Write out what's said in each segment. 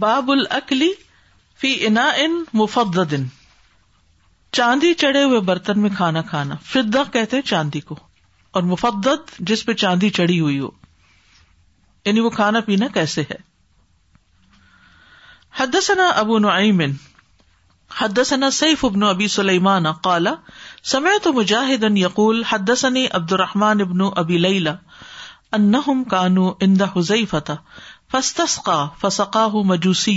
باب فی انا ان دن چاندی چڑھے ہوئے برتن میں کھانا کھانا فدا کہتے چاندی کو اور مفدت جس پہ چاندی چڑھی ہوئی ہو یعنی وہ کھانا پینا کیسے ہے ابو نعیم حدثنا سیف ابن ابی سلیمان قال سمے تو مجاہد ان یقول حد عبد الرحمان ابن ابی لیلہ انہم کانو ان دا فسقا مجوسی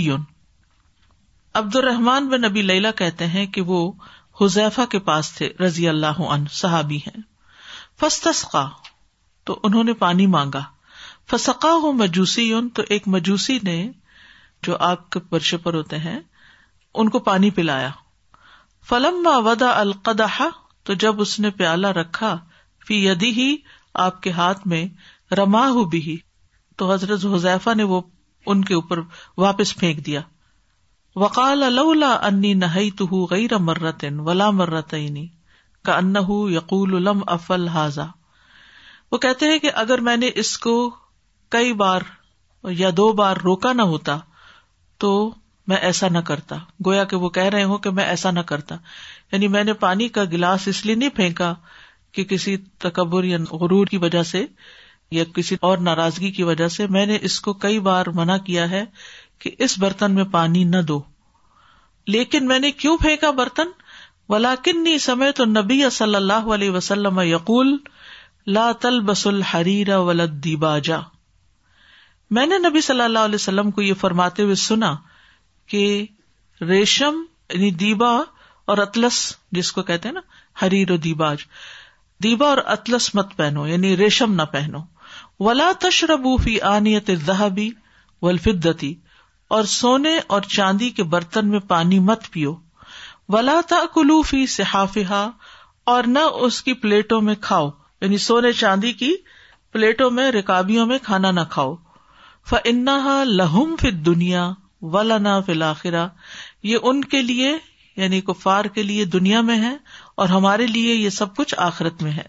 عبد الرحمان بن نبی لیلا کہتے ہیں کہ وہ حزیفہ کے پاس تھے رضی اللہ صحابی ہیں فستسقا تو انہوں نے پانی مانگا فسقا ہو مجوسی یون تو ایک مجوسی نے جو آپ کے پرشے پر ہوتے ہیں ان کو پانی پلایا فلم ودا القدح تو جب اس نے پیالہ رکھا فی یدی ہی آپ کے ہاتھ میں رما ہو بھی تو حضرت حذیفہ نے وہ ان کے اوپر واپس پھینک دیا وکال میں نے اس کو کئی بار یا دو بار روکا نہ ہوتا تو میں ایسا نہ کرتا گویا کہ وہ کہہ رہے ہوں کہ میں ایسا نہ کرتا یعنی میں نے پانی کا گلاس اس لیے نہیں پھینکا کہ کسی تکبر یا غرور کی وجہ سے یا کسی اور ناراضگی کی وجہ سے میں نے اس کو کئی بار منع کیا ہے کہ اس برتن میں پانی نہ دو لیکن میں نے کیوں پھینکا برتن ولاکنی سمے تو نبی صلی اللہ علیہ وسلم یقول ولد دی میں نے نبی صلی اللہ علیہ وسلم کو یہ فرماتے ہوئے سنا کہ ریشم یعنی دیبا اور اطلس جس کو کہتے ہیں نا ہریر و دیباج دیبا اور اطلس مت پہنو یعنی ریشم نہ پہنو ولا تشربوفی آنیت ذہبی ولفدتی اور سونے اور چاندی کے برتن میں پانی مت پیو ولا تا کلوفی اور نہ اس کی پلیٹوں میں کھاؤ یعنی سونے چاندی کی پلیٹوں میں رکابیوں میں کھانا نہ کھاؤ انا لہم فت دنیا ولانا فلاخرا یہ ان کے لیے یعنی کفار کے لیے دنیا میں ہے اور ہمارے لیے یہ سب کچھ آخرت میں ہے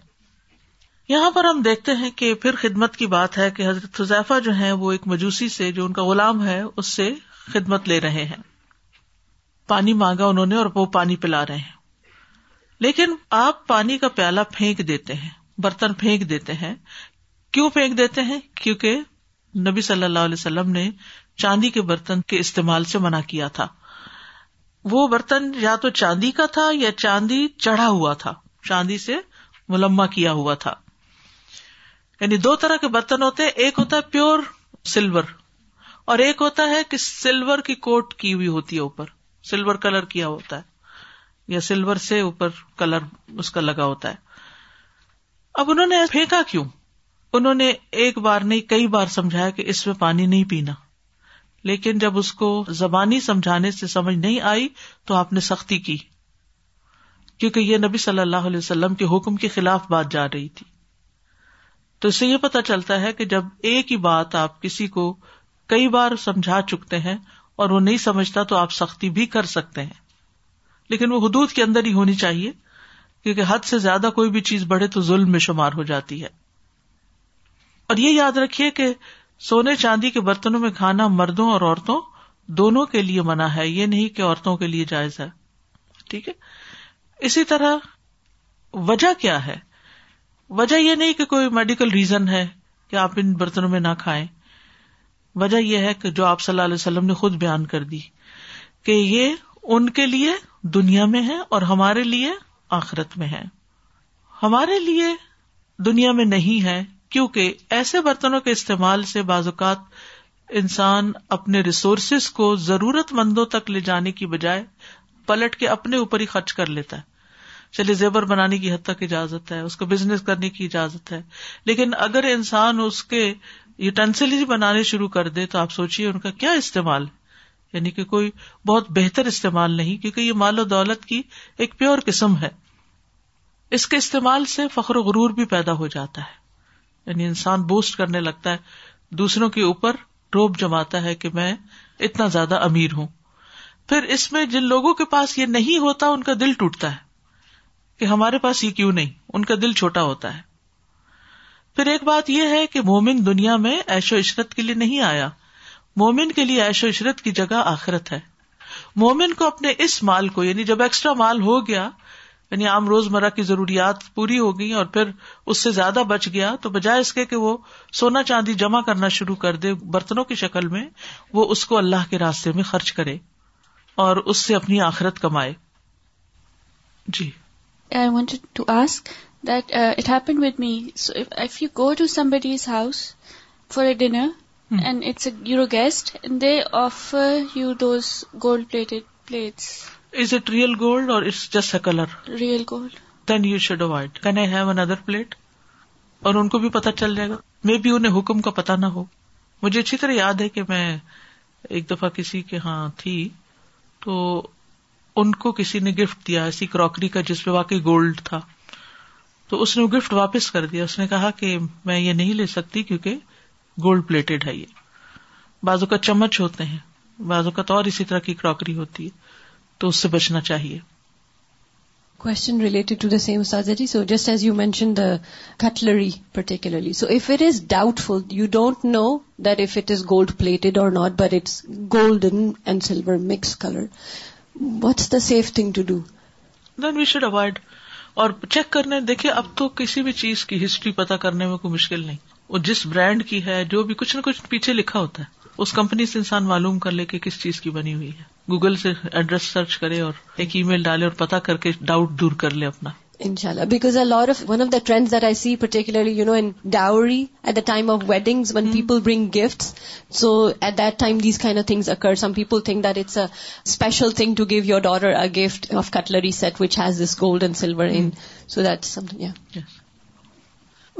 یہاں پر ہم دیکھتے ہیں کہ پھر خدمت کی بات ہے کہ حضرت حذیفہ جو ہے وہ ایک مجوسی سے جو ان کا غلام ہے اس سے خدمت لے رہے ہیں پانی مانگا انہوں نے اور وہ پانی پلا رہے ہیں لیکن آپ پانی کا پیالہ پھینک دیتے ہیں برتن پھینک دیتے ہیں کیوں پھینک دیتے ہیں کیونکہ نبی صلی اللہ علیہ وسلم نے چاندی کے برتن کے استعمال سے منع کیا تھا وہ برتن یا تو چاندی کا تھا یا چاندی چڑھا ہوا تھا چاندی سے ملما کیا ہوا تھا یعنی دو طرح کے برتن ہوتے ہیں ایک ہوتا ہے پیور سلور اور ایک ہوتا ہے کہ سلور کی کوٹ کی ہوئی ہوتی ہے اوپر سلور کلر کیا ہوتا ہے یا سلور سے اوپر کلر اس کا لگا ہوتا ہے اب انہوں نے پھینکا کیوں انہوں نے ایک بار نہیں کئی بار سمجھایا کہ اس میں پانی نہیں پینا لیکن جب اس کو زبانی سمجھانے سے سمجھ نہیں آئی تو آپ نے سختی کی کیونکہ یہ نبی صلی اللہ علیہ وسلم کے حکم کے خلاف بات جا رہی تھی تو اس سے یہ پتا چلتا ہے کہ جب ایک ہی بات آپ کسی کو کئی بار سمجھا چکتے ہیں اور وہ نہیں سمجھتا تو آپ سختی بھی کر سکتے ہیں لیکن وہ حدود کے اندر ہی ہونی چاہیے کیونکہ حد سے زیادہ کوئی بھی چیز بڑھے تو ظلم میں شمار ہو جاتی ہے اور یہ یاد رکھیے کہ سونے چاندی کے برتنوں میں کھانا مردوں اور عورتوں دونوں کے لیے منع ہے یہ نہیں کہ عورتوں کے لیے جائز ہے ٹھیک ہے اسی طرح وجہ کیا ہے وجہ یہ نہیں کہ کوئی میڈیکل ریزن ہے کہ آپ ان برتنوں میں نہ کھائے وجہ یہ ہے کہ جو آپ صلی اللہ علیہ وسلم نے خود بیان کر دی کہ یہ ان کے لیے دنیا میں ہے اور ہمارے لیے آخرت میں ہے ہمارے لیے دنیا میں نہیں ہے کیونکہ ایسے برتنوں کے استعمال سے بعض اوقات انسان اپنے ریسورسز کو ضرورت مندوں تک لے جانے کی بجائے پلٹ کے اپنے اوپر ہی خرچ کر لیتا ہے چلے زیبر بنانے کی حد تک اجازت ہے اس کو بزنس کرنے کی اجازت ہے لیکن اگر انسان اس کے یوٹینسل ہی بنانے شروع کر دے تو آپ سوچیے ان کا کیا استعمال یعنی کہ کوئی بہت بہتر استعمال نہیں کیونکہ یہ مال و دولت کی ایک پیور قسم ہے اس کے استعمال سے فخر و غرور بھی پیدا ہو جاتا ہے یعنی انسان بوسٹ کرنے لگتا ہے دوسروں کے اوپر روب جماتا ہے کہ میں اتنا زیادہ امیر ہوں پھر اس میں جن لوگوں کے پاس یہ نہیں ہوتا ان کا دل ٹوٹتا ہے کہ ہمارے پاس یہ کیوں نہیں ان کا دل چھوٹا ہوتا ہے پھر ایک بات یہ ہے کہ مومن دنیا میں ایش و عشرت کے لیے نہیں آیا مومن کے لیے ایش و عشرت کی جگہ آخرت ہے مومن کو اپنے اس مال کو یعنی جب ایکسٹرا مال ہو گیا یعنی عام روز مرہ کی ضروریات پوری ہو گئی اور پھر اس سے زیادہ بچ گیا تو بجائے اس کے کہ وہ سونا چاندی جمع کرنا شروع کر دے برتنوں کی شکل میں وہ اس کو اللہ کے راستے میں خرچ کرے اور اس سے اپنی آخرت کمائے جی your guest gold plated plates is it real gold اور ان کو بھی پتا چل جائے گا مے بی انہیں حکم کا پتا نہ ہو مجھے اچھی طرح یاد ہے کہ میں ایک دفعہ کسی کے یہاں تھی تو ان کو کسی نے گفٹ دیا ایسی کراکری کا جس پہ واقعی گولڈ تھا تو اس نے وہ گفٹ واپس کر دیا اس نے کہا کہ میں یہ نہیں لے سکتی کیونکہ گولڈ پلیٹڈ ہے یہ بازو کا چمچ ہوتے ہیں بازو کا تو اور اسی طرح کی کراکری ہوتی ہے تو اس سے بچنا چاہیے question related to just as you mention the cutlery if it doubtful you don't know if it is gold plated اور not but it's golden and silver mix colour what thing to do then we should avoid اور check کرنے دیکھے اب تو کسی بھی چیز کی ہسٹری پتا کرنے میں کوئی مشکل نہیں وہ جس برانڈ کی ہے جو بھی کچھ نہ کچھ پیچھے لکھا ہوتا ہے اس کمپنی سے انسان معلوم کر لے کہ کس چیز کی بنی ہوئی ہے گوگل سے ایڈریس سرچ کرے اور ایک ای میل ڈالے اور پتا کر کے ڈاؤٹ دور کر لے اپنا Inshallah. Because one of the trends that I see, particularly, in dowry, at the time of weddings, when hmm. people bring gifts, so at that time these kind of things occur. Some people think that it's a special thing to give your daughter a gift of cutlery set which has this gold and silver in. Hmm. So that's something, yeah.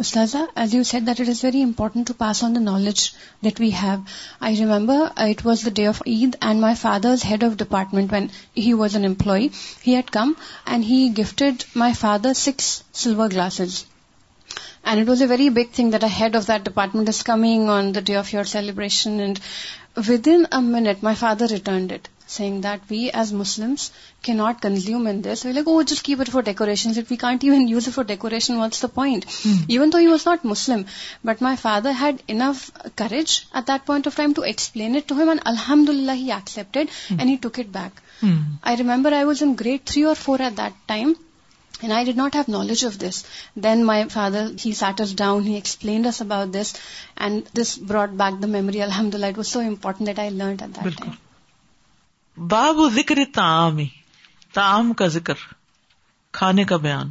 Ustaza, as you said that it is very important to pass on the knowledge that we have. I remember uh, it was the day of Eid and my father's head of department, when he was an employee, he had come and he gifted my father 6 silver glasses. And it was a very big thing that a head of that department is coming on the day of your celebration, and within a minute my father returned it saying that we as Muslims cannot consume in this. We're like, oh, just keep it for decorations. If we can't even use it for decoration, what's the point? Hmm. Even though he was not Muslim. But my father had enough courage at that point of time to explain it to him, and alhamdulillah, he accepted hmm. and he took it back. Hmm. I remember I was in grade 3 or 4 at that time, and I did not have knowledge of this. Then my father, he sat us down, he explained us about this, and this brought back the memory. Alhamdulillah, it was so important that I learned at that time. باب ذکر تعامی تعام کا ذکر کھانے کا بیان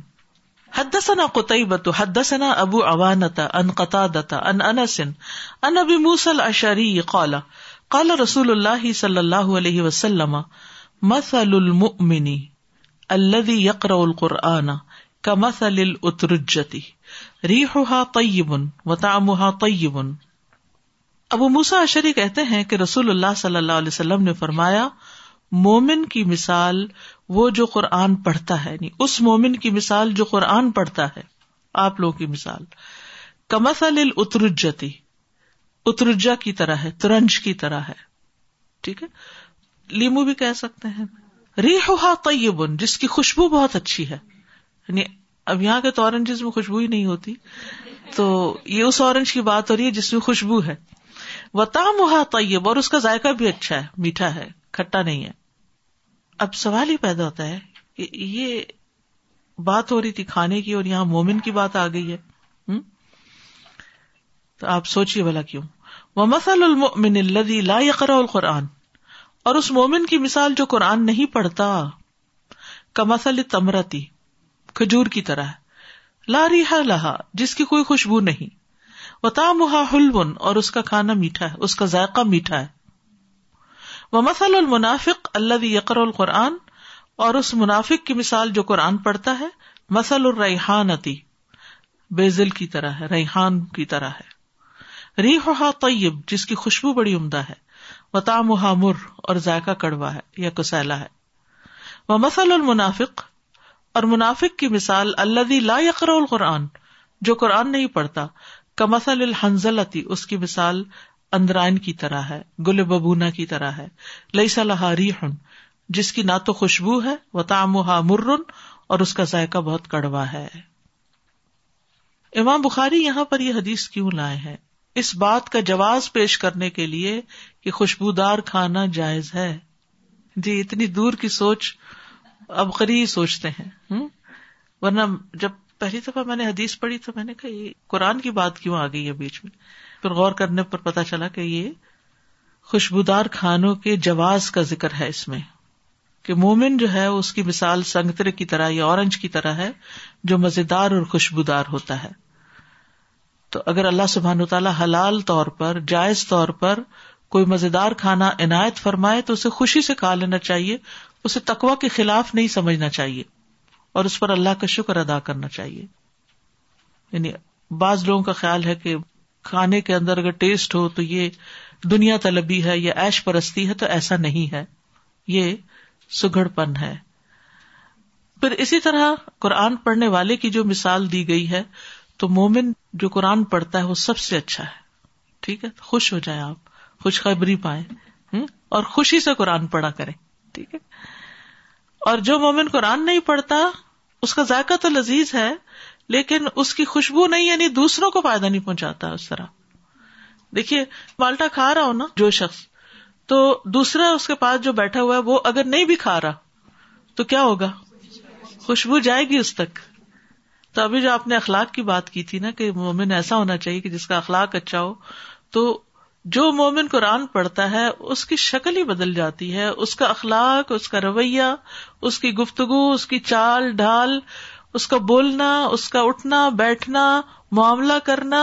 حدثنا قطعبت حدثنا ابو عوانتا ان قطادتا ان onset ان ابی موسل اشری قال قال رسول اللہ صلی اللہ علیہ وسلم مثل المؤمن الذي يقرأ القرآن كمثل الاترجتی ريحها طيب وطعمها طيب ابو موسا اشری کہتے ہیں کہ رسول اللہ صلی اللہ علیہ وسلم نے فرمایا مومن کی مثال وہ جو قرآن پڑھتا ہے یعنی اس مومن کی مثال جو قرآن پڑھتا ہے آپ لوگوں کی مثال کمسل اترجتی اترجا کی طرح ہے ترنج کی طرح ہے ٹھیک ہے لیمو بھی کہہ سکتے ہیں ری طیبن تیبن جس کی خوشبو بہت اچھی ہے یعنی اب یہاں کے تو اورنجز میں خوشبو ہی نہیں ہوتی تو یہ اس اورنج کی بات ہو رہی ہے جس میں خوشبو ہے وہ تام وا تیب اور اس کا ذائقہ بھی اچھا ہے میٹھا ہے کھٹا نہیں ہے اب سوال ہی پیدا ہوتا ہے کہ یہ بات ہو رہی تھی کھانے کی اور یہاں مومن کی بات آ گئی ہے تو آپ سوچیے بھلا کیوں وہ مسل المن لری لا یقر القرآن اور اس مومن کی مثال جو قرآن نہیں پڑھتا کا مسل تمرتی کھجور کی طرح لا ریحا لہا جس کی کوئی خوشبو نہیں وہ تام ہلبن اور اس کا کھانا میٹھا ہے اس کا ذائقہ میٹھا ہے وہ مسل المنافق اللہ یقر القرآن اور اس منافق کی مثال جو قرآن پڑھتا ہے مسل بیزل کی طرح ہے ہے ریحان کی طرح طیب جس کی خوشبو بڑی عمدہ ہے و تام مر اور ذائقہ کڑوا ہے یا کسلا ہے وہ مسل المنافق اور منافق کی مثال اللہ لا یقر القرآن جو قرآن نہیں پڑھتا کمسل الحنزل اس کی مثال اندرائن کی طرح ہے گل ببونا کی طرح ہے لئی صلاح ریحن جس کی نہ تو خوشبو ہے وہ اور اس کا ذائقہ بہت کڑوا ہے امام بخاری یہاں پر یہ حدیث کیوں لائے ہیں اس بات کا جواز پیش کرنے کے لیے کہ خوشبودار کھانا جائز ہے جی اتنی دور کی سوچ اب قریب سوچتے ہیں ورنہ جب پہلی دفعہ میں نے حدیث پڑھی تو میں نے کہا یہ قرآن کی بات کیوں آ گئی ہے بیچ میں پھر غور کرنے پر پتا چلا کہ یہ خوشبودار کھانوں کے جواز کا ذکر ہے اس میں کہ مومن جو ہے اس کی مثال سنگترے کی طرح یا اورنج کی طرح ہے جو مزیدار اور خوشبودار ہوتا ہے تو اگر اللہ سبحان تعالیٰ حلال طور پر جائز طور پر کوئی مزیدار کھانا عنایت فرمائے تو اسے خوشی سے کھا لینا چاہیے اسے تقوا کے خلاف نہیں سمجھنا چاہیے اور اس پر اللہ کا شکر ادا کرنا چاہیے یعنی بعض لوگوں کا خیال ہے کہ کھانے کے اندر اگر ٹیسٹ ہو تو یہ دنیا طلبی ہے یا ایش پرستی ہے تو ایسا نہیں ہے یہ سگڑ پن ہے پھر اسی طرح قرآن پڑھنے والے کی جو مثال دی گئی ہے تو مومن جو قرآن پڑھتا ہے وہ سب سے اچھا ہے ٹھیک ہے خوش ہو جائیں آپ خوشخبری پائیں اور خوشی سے قرآن پڑھا کریں ٹھیک ہے اور جو مومن قرآن نہیں پڑھتا اس کا ذائقہ تو لذیذ ہے لیکن اس کی خوشبو نہیں یعنی دوسروں کو فائدہ نہیں پہنچاتا اس طرح دیکھیے مالٹا کھا رہا ہو نا جو شخص تو دوسرا اس کے پاس جو بیٹھا ہوا ہے وہ اگر نہیں بھی کھا رہا تو کیا ہوگا خوشبو جائے گی اس تک تو ابھی جو آپ نے اخلاق کی بات کی تھی نا کہ مومن ایسا ہونا چاہیے کہ جس کا اخلاق اچھا ہو تو جو مومن قرآن پڑھتا ہے اس کی شکل ہی بدل جاتی ہے اس کا اخلاق اس کا رویہ اس کی گفتگو اس کی چال ڈھال اس کا بولنا اس کا اٹھنا بیٹھنا معاملہ کرنا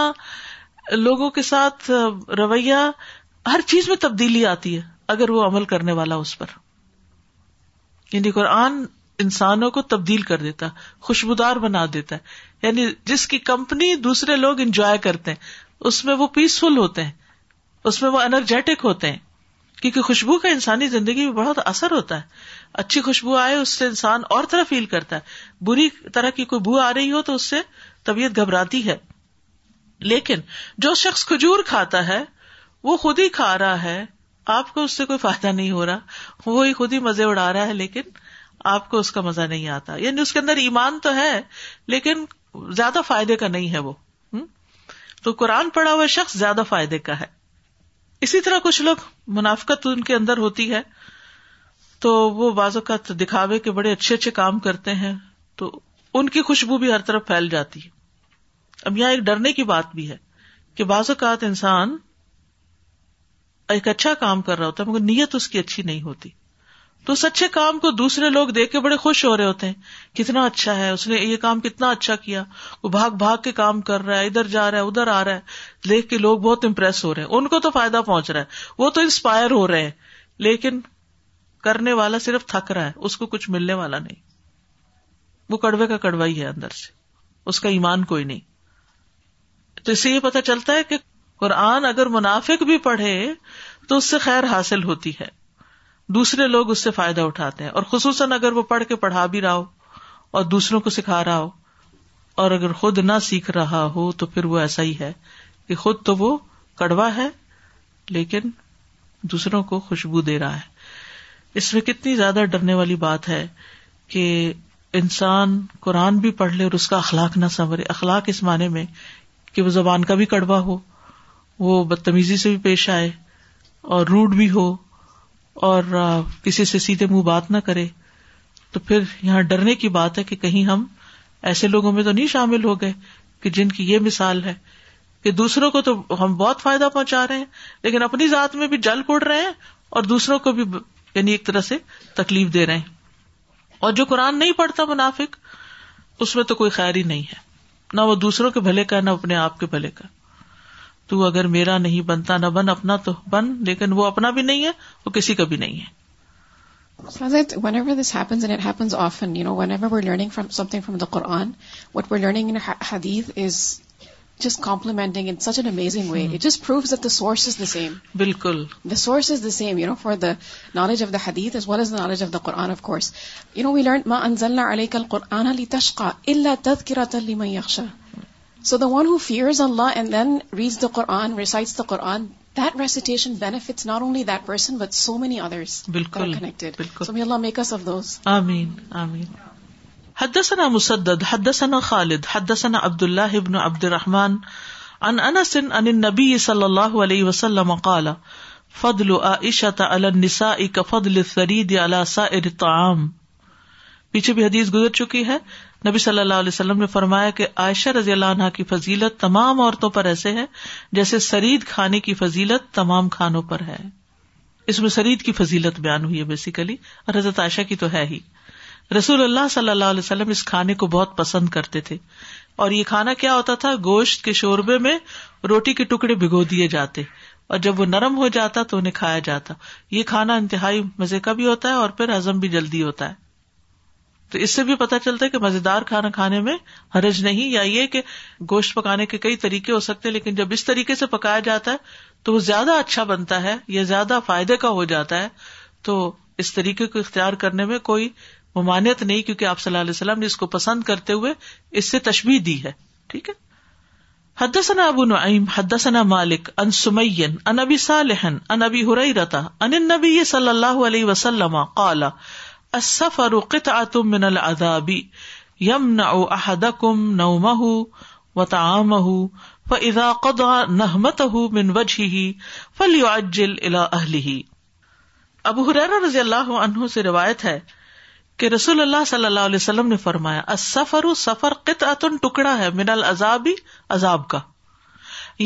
لوگوں کے ساتھ رویہ ہر چیز میں تبدیلی آتی ہے اگر وہ عمل کرنے والا اس پر یعنی قرآن انسانوں کو تبدیل کر دیتا خوشبودار بنا دیتا ہے یعنی جس کی کمپنی دوسرے لوگ انجوائے کرتے ہیں اس میں وہ پیسفل ہوتے ہیں اس میں وہ انرجیٹک ہوتے ہیں کیونکہ خوشبو کا انسانی زندگی میں بہت اثر ہوتا ہے اچھی خوشبو آئے اس سے انسان اور طرح فیل کرتا ہے بری طرح کی کوئی بو آ رہی ہو تو اس سے طبیعت گھبراتی ہے لیکن جو شخص کھجور کھاتا ہے وہ خود ہی کھا رہا ہے آپ کو اس سے کوئی فائدہ نہیں ہو رہا وہی خود ہی مزے اڑا رہا ہے لیکن آپ کو اس کا مزہ نہیں آتا یعنی اس کے اندر ایمان تو ہے لیکن زیادہ فائدے کا نہیں ہے وہ تو قرآن پڑا ہوا شخص زیادہ فائدے کا ہے اسی طرح کچھ لوگ منافقت ان کے اندر ہوتی ہے تو وہ بعض اوقات دکھاوے کے بڑے اچھے اچھے کام کرتے ہیں تو ان کی خوشبو بھی ہر طرف پھیل جاتی ہے اب یہاں ایک ڈرنے کی بات بھی ہے کہ بعض اوقات انسان ایک اچھا کام کر رہا ہوتا ہے مگر نیت اس کی اچھی نہیں ہوتی تو اس اچھے کام کو دوسرے لوگ دیکھ کے بڑے خوش ہو رہے ہوتے ہیں کتنا اچھا ہے اس نے یہ کام کتنا اچھا کیا وہ بھاگ بھاگ کے کام کر رہا ہے ادھر جا رہا ہے ادھر آ رہا ہے دیکھ کے لوگ بہت امپریس ہو رہے ہیں ان کو تو فائدہ پہنچ رہا ہے وہ تو انسپائر ہو رہے ہیں لیکن کرنے والا صرف تھک رہا ہے اس کو کچھ ملنے والا نہیں وہ کڑوے کا کڑوا ہی ہے اندر سے اس کا ایمان کوئی نہیں تو اس سے یہ پتا چلتا ہے کہ قرآن اگر منافق بھی پڑھے تو اس سے خیر حاصل ہوتی ہے دوسرے لوگ اس سے فائدہ اٹھاتے ہیں اور خصوصاً اگر وہ پڑھ کے پڑھا بھی رہا ہو اور دوسروں کو سکھا رہا ہو اور اگر خود نہ سیکھ رہا ہو تو پھر وہ ایسا ہی ہے کہ خود تو وہ کڑوا ہے لیکن دوسروں کو خوشبو دے رہا ہے اس میں کتنی زیادہ ڈرنے والی بات ہے کہ انسان قرآن بھی پڑھ لے اور اس کا اخلاق نہ سنورے اخلاق اس معنی میں کہ وہ زبان کا بھی کڑوا ہو وہ بدتمیزی سے بھی پیش آئے اور روڈ بھی ہو اور کسی سے سیدھے منہ بات نہ کرے تو پھر یہاں ڈرنے کی بات ہے کہ کہیں ہم ایسے لوگوں میں تو نہیں شامل ہو گئے کہ جن کی یہ مثال ہے کہ دوسروں کو تو ہم بہت فائدہ پہنچا رہے ہیں لیکن اپنی ذات میں بھی جل پڑ رہے ہیں اور دوسروں کو بھی یعنی ایک طرح سے تکلیف دے رہے ہیں اور جو قرآن نہیں پڑھتا منافق اس میں تو کوئی خیر ہی نہیں ہے نہ وہ دوسروں کے بھلے کا نہ اپنے آپ کے بھلے کا تو اگر میرا نہیں بنتا نہ بن اپنا تو بن لیکن وہ اپنا بھی نہیں ہے وہ کسی کا بھی نہیں ہے ever ever this happens happens and it often you know learning from from something the Quran what we're learning in in Hadith is just such an amazing way it just that the the the the source source is is same بالکل same you know for the knowledge of the Hadith well the knowledge of the Quran of course you know we learn ما انزلنا علیک قرآن علی لمن یخشى بالکل, حدسنا حدثنا خالد عبد الله ابن عبد الرحمن ان انس ان نبی صلی اللہ علیہ وسلم النساء كفضل الثريد على سا ارتعام پیچھے بھی حدیث گزر چکی ہے نبی صلی اللہ علیہ وسلم نے فرمایا کہ عائشہ رضی اللہ عنہ کی فضیلت تمام عورتوں پر ایسے ہے جیسے سرید کھانے کی فضیلت تمام کھانوں پر ہے اس میں سرید کی فضیلت بیان ہوئی ہے بیسیکلی اور حضرت عائشہ کی تو ہے ہی رسول اللہ صلی اللہ علیہ وسلم اس کھانے کو بہت پسند کرتے تھے اور یہ کھانا کیا ہوتا تھا گوشت کے شوربے میں روٹی کے ٹکڑے بھگو دیے جاتے اور جب وہ نرم ہو جاتا تو انہیں کھایا جاتا یہ کھانا انتہائی مزے کا بھی ہوتا ہے اور پھر ہزم بھی جلدی ہوتا ہے تو اس سے بھی پتا چلتا ہے کہ مزیدار کھانا کھانے میں حرج نہیں یا یہ کہ گوشت پکانے کے کئی طریقے ہو سکتے لیکن جب اس طریقے سے پکایا جاتا ہے تو وہ زیادہ اچھا بنتا ہے یا زیادہ فائدے کا ہو جاتا ہے تو اس طریقے کو اختیار کرنے میں کوئی ممانعت نہیں کیونکہ آپ صلی اللہ علیہ وسلم نے اس کو پسند کرتے ہوئے اس سے تشبیح دی ہے ٹھیک ہے حدثنا ابو نعیم حدثنا مالک ان سمین ان ابی صالح ان ابی ہریرہ ان النبی صلی اللہ علیہ وسلم قال من العذاب يمنع من نومه وطعامه او احد کم نو وجهه و تمہ فاقا نہ اب رضی اللہ عنہ سے روایت ہے کہ رسول اللہ صلی اللہ علیہ وسلم نے فرمایا سفر قط ٹکڑا ہے من العزابی عذاب کا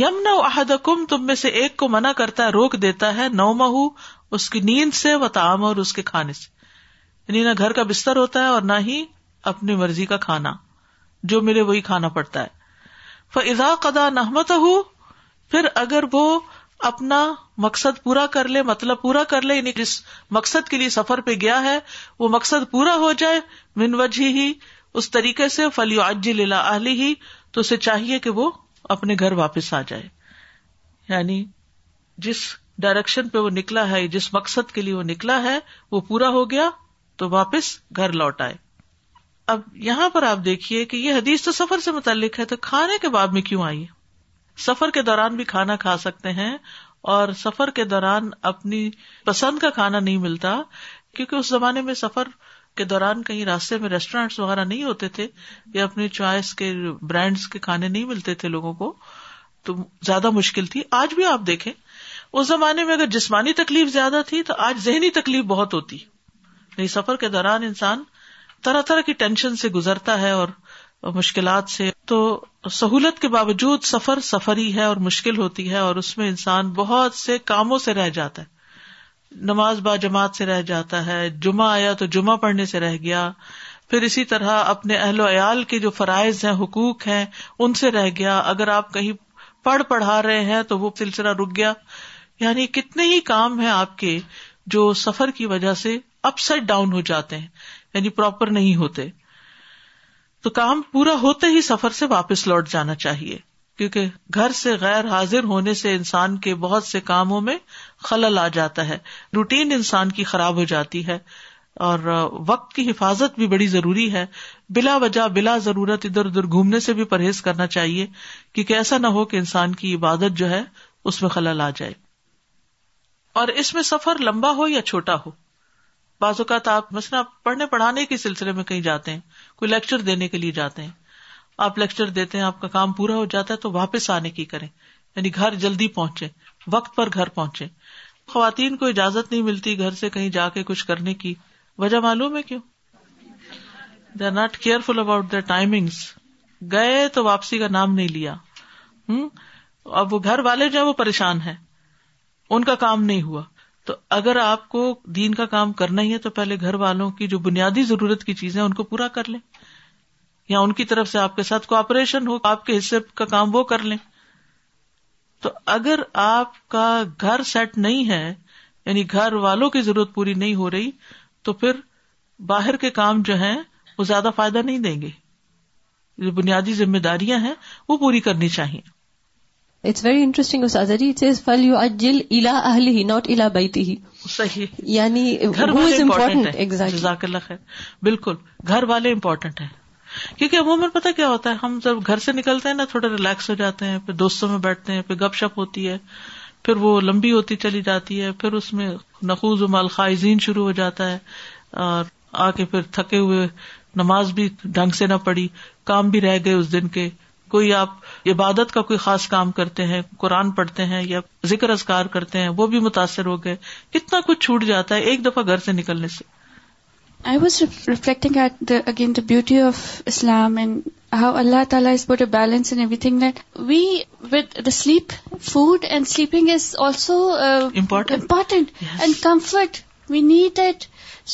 یمن احد کم تم میں سے ایک کو منع کرتا ہے روک دیتا ہے نو مہ اس کی نیند سے و تعام اور اس کے کھانے سے یعنی نہ گھر کا بستر ہوتا ہے اور نہ ہی اپنی مرضی کا کھانا جو ملے وہی کھانا پڑتا ہے فضا قدا نحمت ہو پھر اگر وہ اپنا مقصد پورا کر لے مطلب پورا کر لے یعنی جس مقصد کے لیے سفر پہ گیا ہے وہ مقصد پورا ہو جائے من وجہ ہی اس طریقے سے فلی للا اہلی ہی تو اسے چاہیے کہ وہ اپنے گھر واپس آ جائے یعنی جس ڈائریکشن پہ وہ نکلا ہے جس مقصد کے لیے وہ نکلا ہے وہ پورا ہو گیا تو واپس گھر لوٹ آئے اب یہاں پر آپ دیکھیے کہ یہ حدیث تو سفر سے متعلق ہے تو کھانے کے باب میں کیوں آئی سفر کے دوران بھی کھانا کھا سکتے ہیں اور سفر کے دوران اپنی پسند کا کھانا نہیں ملتا کیونکہ اس زمانے میں سفر کے دوران کہیں راستے میں ریسٹورینٹ وغیرہ نہیں ہوتے تھے یا اپنی چوائس کے برانڈس کے کھانے نہیں ملتے تھے لوگوں کو تو زیادہ مشکل تھی آج بھی آپ دیکھیں اس زمانے میں اگر جسمانی تکلیف زیادہ تھی تو آج ذہنی تکلیف بہت ہوتی سفر کے دوران انسان طرح طرح کی ٹینشن سے گزرتا ہے اور مشکلات سے تو سہولت کے باوجود سفر سفری ہے اور مشکل ہوتی ہے اور اس میں انسان بہت سے کاموں سے رہ جاتا ہے نماز با جماعت سے رہ جاتا ہے جمعہ آیا تو جمعہ پڑھنے سے رہ گیا پھر اسی طرح اپنے اہل و عیال کے جو فرائض ہیں حقوق ہیں ان سے رہ گیا اگر آپ کہیں پڑھ پڑھا رہے ہیں تو وہ سلسلہ رک گیا یعنی کتنے ہی کام ہیں آپ کے جو سفر کی وجہ سے اپ سائڈ ڈاؤن ہو جاتے ہیں یعنی پراپر نہیں ہوتے تو کام پورا ہوتے ہی سفر سے واپس لوٹ جانا چاہیے کیونکہ گھر سے غیر حاضر ہونے سے انسان کے بہت سے کاموں میں خلل آ جاتا ہے روٹین انسان کی خراب ہو جاتی ہے اور وقت کی حفاظت بھی بڑی ضروری ہے بلا وجہ بلا ضرورت ادھر ادھر گھومنے سے بھی پرہیز کرنا چاہیے کیونکہ ایسا نہ ہو کہ انسان کی عبادت جو ہے اس میں خلل آ جائے اور اس میں سفر لمبا ہو یا چھوٹا ہو بعض اوقات آپ مثلا پڑھنے پڑھانے کے سلسلے میں کہیں جاتے ہیں کوئی لیکچر دینے کے لیے جاتے ہیں آپ لیکچر دیتے ہیں آپ کا کام پورا ہو جاتا ہے تو واپس آنے کی کریں یعنی گھر جلدی پہنچے وقت پر گھر پہنچے خواتین کو اجازت نہیں ملتی گھر سے کہیں جا کے کچھ کرنے کی وجہ معلوم ہے کیوں they are not careful about the timings گئے تو واپسی کا نام نہیں لیا ہوں اب وہ گھر والے جو ہے وہ پریشان ہے ان کا کام نہیں ہوا تو اگر آپ کو دین کا کام کرنا ہی ہے تو پہلے گھر والوں کی جو بنیادی ضرورت کی چیزیں ان کو پورا کر لیں یا ان کی طرف سے آپ کے ساتھ کوپریشن ہو آپ کے حصے کا کام وہ کر لیں تو اگر آپ کا گھر سیٹ نہیں ہے یعنی گھر والوں کی ضرورت پوری نہیں ہو رہی تو پھر باہر کے کام جو ہیں وہ زیادہ فائدہ نہیں دیں گے جو بنیادی ذمہ داریاں ہیں وہ پوری کرنی چاہیے اٹس ویری انٹرسٹنگ ناٹ الا بیتی ہی صحیح یعنی بالکل گھر والے امپورٹینٹ ہیں کیونکہ عموماً پتا کیا ہوتا ہے ہم جب گھر سے نکلتے ہیں نا تھوڑا ریلیکس ہو جاتے ہیں پھر دوستوں میں بیٹھتے ہیں پھر گپ شپ ہوتی ہے پھر وہ لمبی ہوتی چلی جاتی ہے پھر اس میں نقوز و خائزین شروع ہو جاتا ہے اور آ کے پھر تھکے ہوئے نماز بھی ڈھنگ سے نہ پڑی کام بھی رہ گئے اس دن کے کوئی آپ عبادت کا کوئی خاص کام کرتے ہیں قرآن پڑھتے ہیں یا ذکر ازکار کرتے ہیں وہ بھی متاثر ہو گئے کتنا کچھ چھوٹ جاتا ہے ایک دفعہ گھر سے نکلنے سے I was reflecting at again the beauty of Islam and how اللہ تعالیٰ is a balance in everything that we with the sleep food and sleeping is also important and comfort we need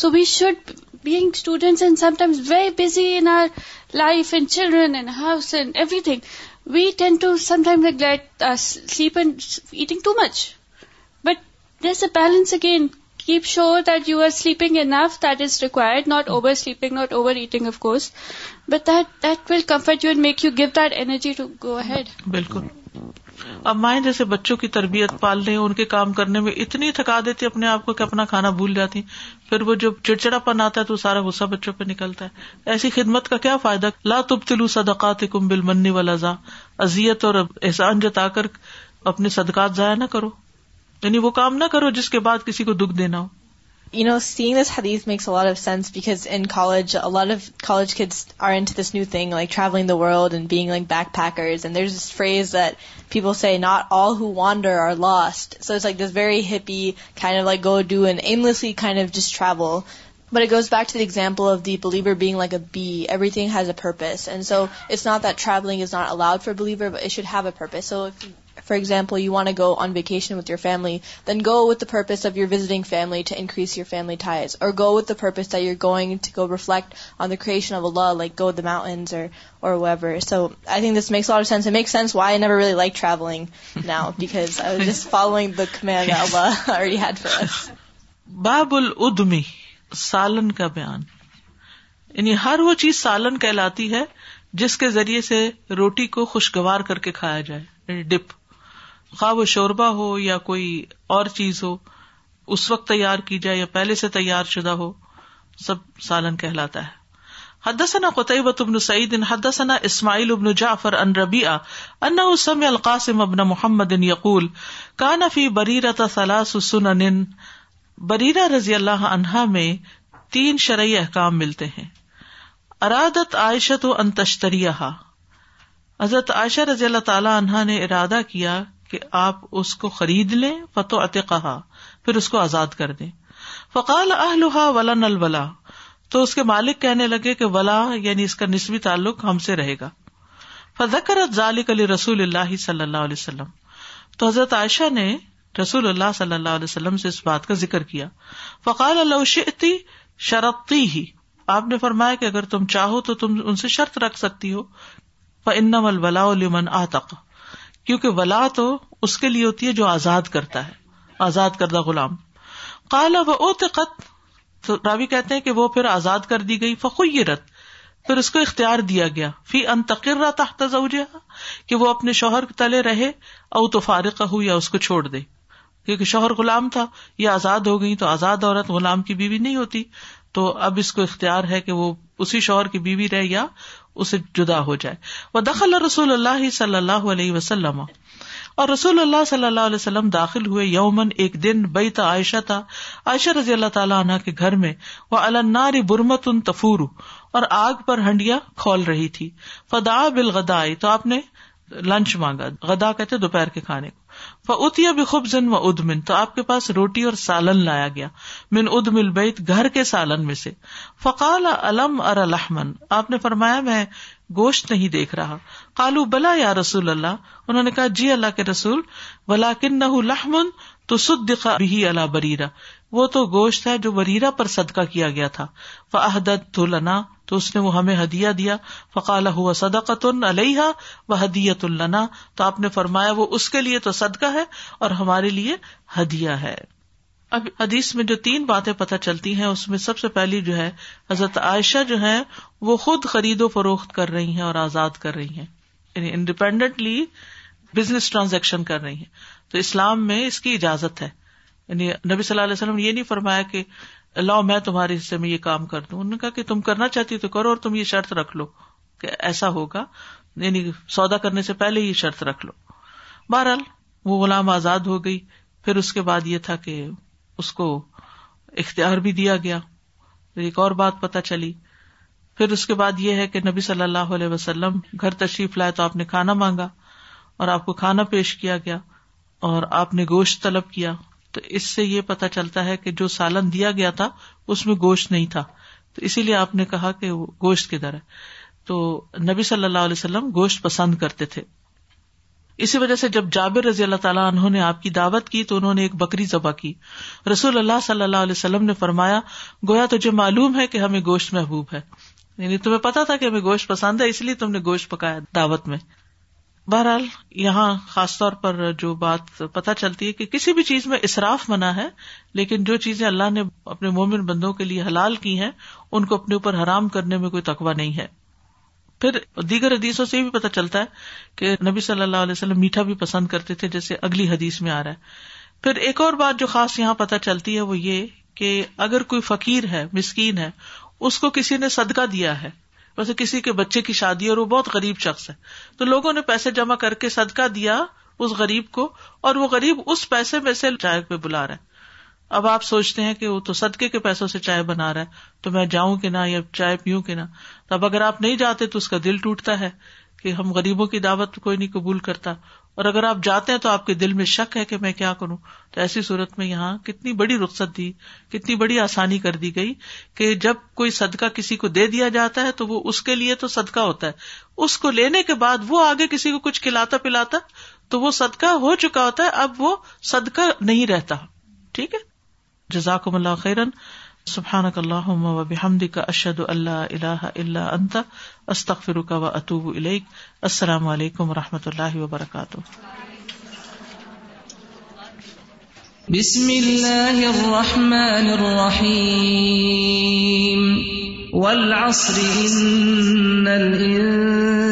so we should being students and sometimes very busy in our life and children and house and everything, we tend to sometimes neglect uh, sleep and eating too much. But there's a balance again. Keep sure that you are sleeping enough, that is required, not oversleeping, not overeating, of course. But that will comfort you and make you give that energy to go ahead. Bilkul. اب مائیں جیسے بچوں کی تربیت پالنے ان کے کام کرنے میں اتنی تھکا دیتی اپنے آپ کو کہ اپنا کھانا بھول جاتی پھر وہ جو چڑچڑا پن آتا ہے تو سارا غصہ بچوں پہ نکلتا ہے ایسی خدمت کا کیا فائدہ لا تب تلو صدقات کم بل منی والا ازیت اور احسان جتا کر اپنے صدقات ضائع نہ کرو یعنی وہ کام نہ کرو جس کے بعد کسی کو دکھ دینا ہو you know, seeing this hadith makes a lot of sense because in college, a lot of college kids are into this new thing, like traveling the world and being like backpackers. And there's this phrase that people say, not all who wander are lost. So it's like this very hippie kind of like go do and aimlessly kind of just travel. But it goes back to the example of the believer being like a bee. Everything has a purpose. And so it's not that traveling is not allowed for a believer, but it should have a purpose. So if for example, you want to go on vacation with your family, then go with the purpose of your visiting family to increase your family ties. Or go with the purpose that you're going to go reflect on the creation of Allah, like go to the mountains or, or whatever. So I think this makes a lot of sense. It makes sense why I never really liked traveling now, because I was just following the command that Allah already had for us. باب العدمی سالن کا بیان یعنی ہر وہ چیز سالن کہلاتی ہے جس کے ذریعے سے روٹی کو خوشگوار کر کے کھایا جائے ڈپ یعنی خواہ وہ شوربا ہو یا کوئی اور چیز ہو اس وقت تیار کی جائے یا پہلے سے تیار شدہ ہو سب سالن کہلاتا ہے حدثنا ثنا قطعیبت حد حدثنا اسماعیل ابن جعفر ان سمع القاسم ابن محمد ان في بريرة ثلاث سنن بریرہ رضی اللہ عنہا میں تین شرعی احکام ملتے ہیں ارادت عائشہ تو ان تشتریہا حضرت عائشہ رضی اللہ تعالی عنہا نے ارادہ کیا کہ آپ اس کو خرید لیں فتو اطا پھر اس کو آزاد کر دیں فقال ولا نل ولا تو اس کے مالک کہنے لگے کہ ولا یعنی اس کا نسبی تعلق ہم سے رہے گا ذالک علی رسول اللہ اللہ صلی علیہ وسلم تو حضرت عائشہ نے رسول اللہ صلی اللہ علیہ وسلم سے اس بات کا ذکر کیا فقال اللى شرطی ہی آپ نے فرمایا کہ اگر تم چاہو تو تم ان سے شرط رکھ سکتی ہو بلامن لمن آتق کیونکہ ولا تو اس کے لیے ہوتی ہے جو آزاد کرتا ہے آزاد کردہ غلام کالا و راوی کہتے ہیں کہ وہ پھر آزاد کر دی گئی رت پھر اس کو اختیار دیا گیا تقرر انتقر زوجہ کہ وہ اپنے شوہر کے تلے رہے او تو فارق ہو یا اس کو چھوڑ دے کیونکہ شوہر غلام تھا یا آزاد ہو گئی تو آزاد عورت غلام کی بیوی نہیں ہوتی تو اب اس کو اختیار ہے کہ وہ اسی شوہر کی بیوی رہے یا اسے جدا ہو جائے وہ دخل رسول اللہ صلی اللہ علیہ وسلم اور رسول اللہ اللہ صلی علیہ وسلم داخل ہوئے یومن ایک دن بیت تا عائشہ تھا عائشہ رضی اللہ تعالیٰ عنہ کے گھر میں وہ النار برمت ان تفور اور آگ پر ہنڈیا کھول رہی تھی فدا بل تو آپ نے لنچ مانگا غدا کہتے دوپہر کے کھانے کو اتیا بھی خوب و ادمن تو آپ کے پاس روٹی اور سالن لایا گیا من ادم بیت گھر کے سالن میں سے فقال علم لحمن آپ نے فرمایا میں گوشت نہیں دیکھ رہا کالو بلا یا رسول اللہ انہوں نے کہا جی اللہ کے رسول لحمن تو سد دکھا بھی اللہ بریرا وہ تو گوشت ہے جو بریرا پر صدقہ کیا گیا تھا وہ عہدت تو تو اس نے وہ ہمیں ہدیہ دیا فقال ہوا علیہ و تو آپ نے فرمایا وہ اس کے لیے تو صدقہ ہے اور ہمارے لیے ہدیہ ہے اب حدیث میں جو تین باتیں پتہ چلتی ہیں اس میں سب سے پہلی جو ہے حضرت عائشہ جو ہے وہ خود خرید و فروخت کر رہی ہیں اور آزاد کر رہی ہیں یعنی انڈیپینڈنٹلی بزنس ٹرانزیکشن کر رہی ہیں تو اسلام میں اس کی اجازت ہے یعنی نبی صلی اللہ علیہ وسلم نے یہ نہیں فرمایا کہ اللہ میں تمہارے حصے میں یہ کام کر دوں انہوں نے کہا کہ تم کرنا چاہتی تو کرو اور تم یہ شرط رکھ لو کہ ایسا ہوگا یعنی سودا کرنے سے پہلے یہ شرط رکھ لو بہرحال وہ غلام آزاد ہو گئی پھر اس کے بعد یہ تھا کہ اس کو اختیار بھی دیا گیا ایک اور بات پتا چلی پھر اس کے بعد یہ ہے کہ نبی صلی اللہ علیہ وسلم گھر تشریف لائے تو آپ نے کھانا مانگا اور آپ کو کھانا پیش کیا گیا اور آپ نے گوشت طلب کیا تو اس سے یہ پتا چلتا ہے کہ جو سالن دیا گیا تھا اس میں گوشت نہیں تھا تو اسی لیے آپ نے کہا کہ وہ گوشت کی در ہے تو نبی صلی اللہ علیہ وسلم گوشت پسند کرتے تھے اسی وجہ سے جب جابر رضی اللہ تعالیٰ نے آپ کی دعوت کی تو انہوں نے ایک بکری ذبح کی رسول اللہ صلی اللہ علیہ وسلم نے فرمایا گویا تجھے معلوم ہے کہ ہمیں گوشت محبوب ہے یعنی تمہیں پتا تھا کہ ہمیں گوشت پسند ہے اس لیے تم نے گوشت پکایا دعوت میں بہرحال یہاں خاص طور پر جو بات پتہ چلتی ہے کہ کسی بھی چیز میں اصراف منع ہے لیکن جو چیزیں اللہ نے اپنے مومن بندوں کے لیے حلال کی ہیں ان کو اپنے اوپر حرام کرنے میں کوئی تکوا نہیں ہے پھر دیگر حدیثوں سے بھی پتہ چلتا ہے کہ نبی صلی اللہ علیہ وسلم میٹھا بھی پسند کرتے تھے جیسے اگلی حدیث میں آ رہا ہے پھر ایک اور بات جو خاص یہاں پتہ چلتی ہے وہ یہ کہ اگر کوئی فقیر ہے مسکین ہے اس کو کسی نے صدقہ دیا ہے ویسے کسی کے بچے کی شادی اور وہ بہت غریب شخص ہے تو لوگوں نے پیسے جمع کر کے صدقہ دیا اس غریب کو اور وہ غریب اس پیسے میں سے چائے پہ بلا رہے اب آپ سوچتے ہیں کہ وہ تو صدقے کے پیسوں سے چائے بنا رہا ہے تو میں جاؤں کہ نہ یا چائے پیوں نہ تو اب اگر آپ نہیں جاتے تو اس کا دل ٹوٹتا ہے کہ ہم غریبوں کی دعوت کوئی نہیں قبول کرتا اور اگر آپ جاتے ہیں تو آپ کے دل میں شک ہے کہ میں کیا کروں تو ایسی صورت میں یہاں کتنی بڑی رخصت دی کتنی بڑی آسانی کر دی گئی کہ جب کوئی صدقہ کسی کو دے دیا جاتا ہے تو وہ اس کے لیے تو صدقہ ہوتا ہے اس کو لینے کے بعد وہ آگے کسی کو کچھ کھلاتا پلاتا تو وہ صدقہ ہو چکا ہوتا ہے اب وہ صدقہ نہیں رہتا ٹھیک ہے جزاک خیرن سبحان اللہ حمد کا اشد اللہ اللہ اللہ انت استخر و اطوب علیخ السلام علیکم و رحمۃ اللہ وبرکاتہ بسم اللہ الرحمن الرحیم والعصر ان الانسان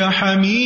ہم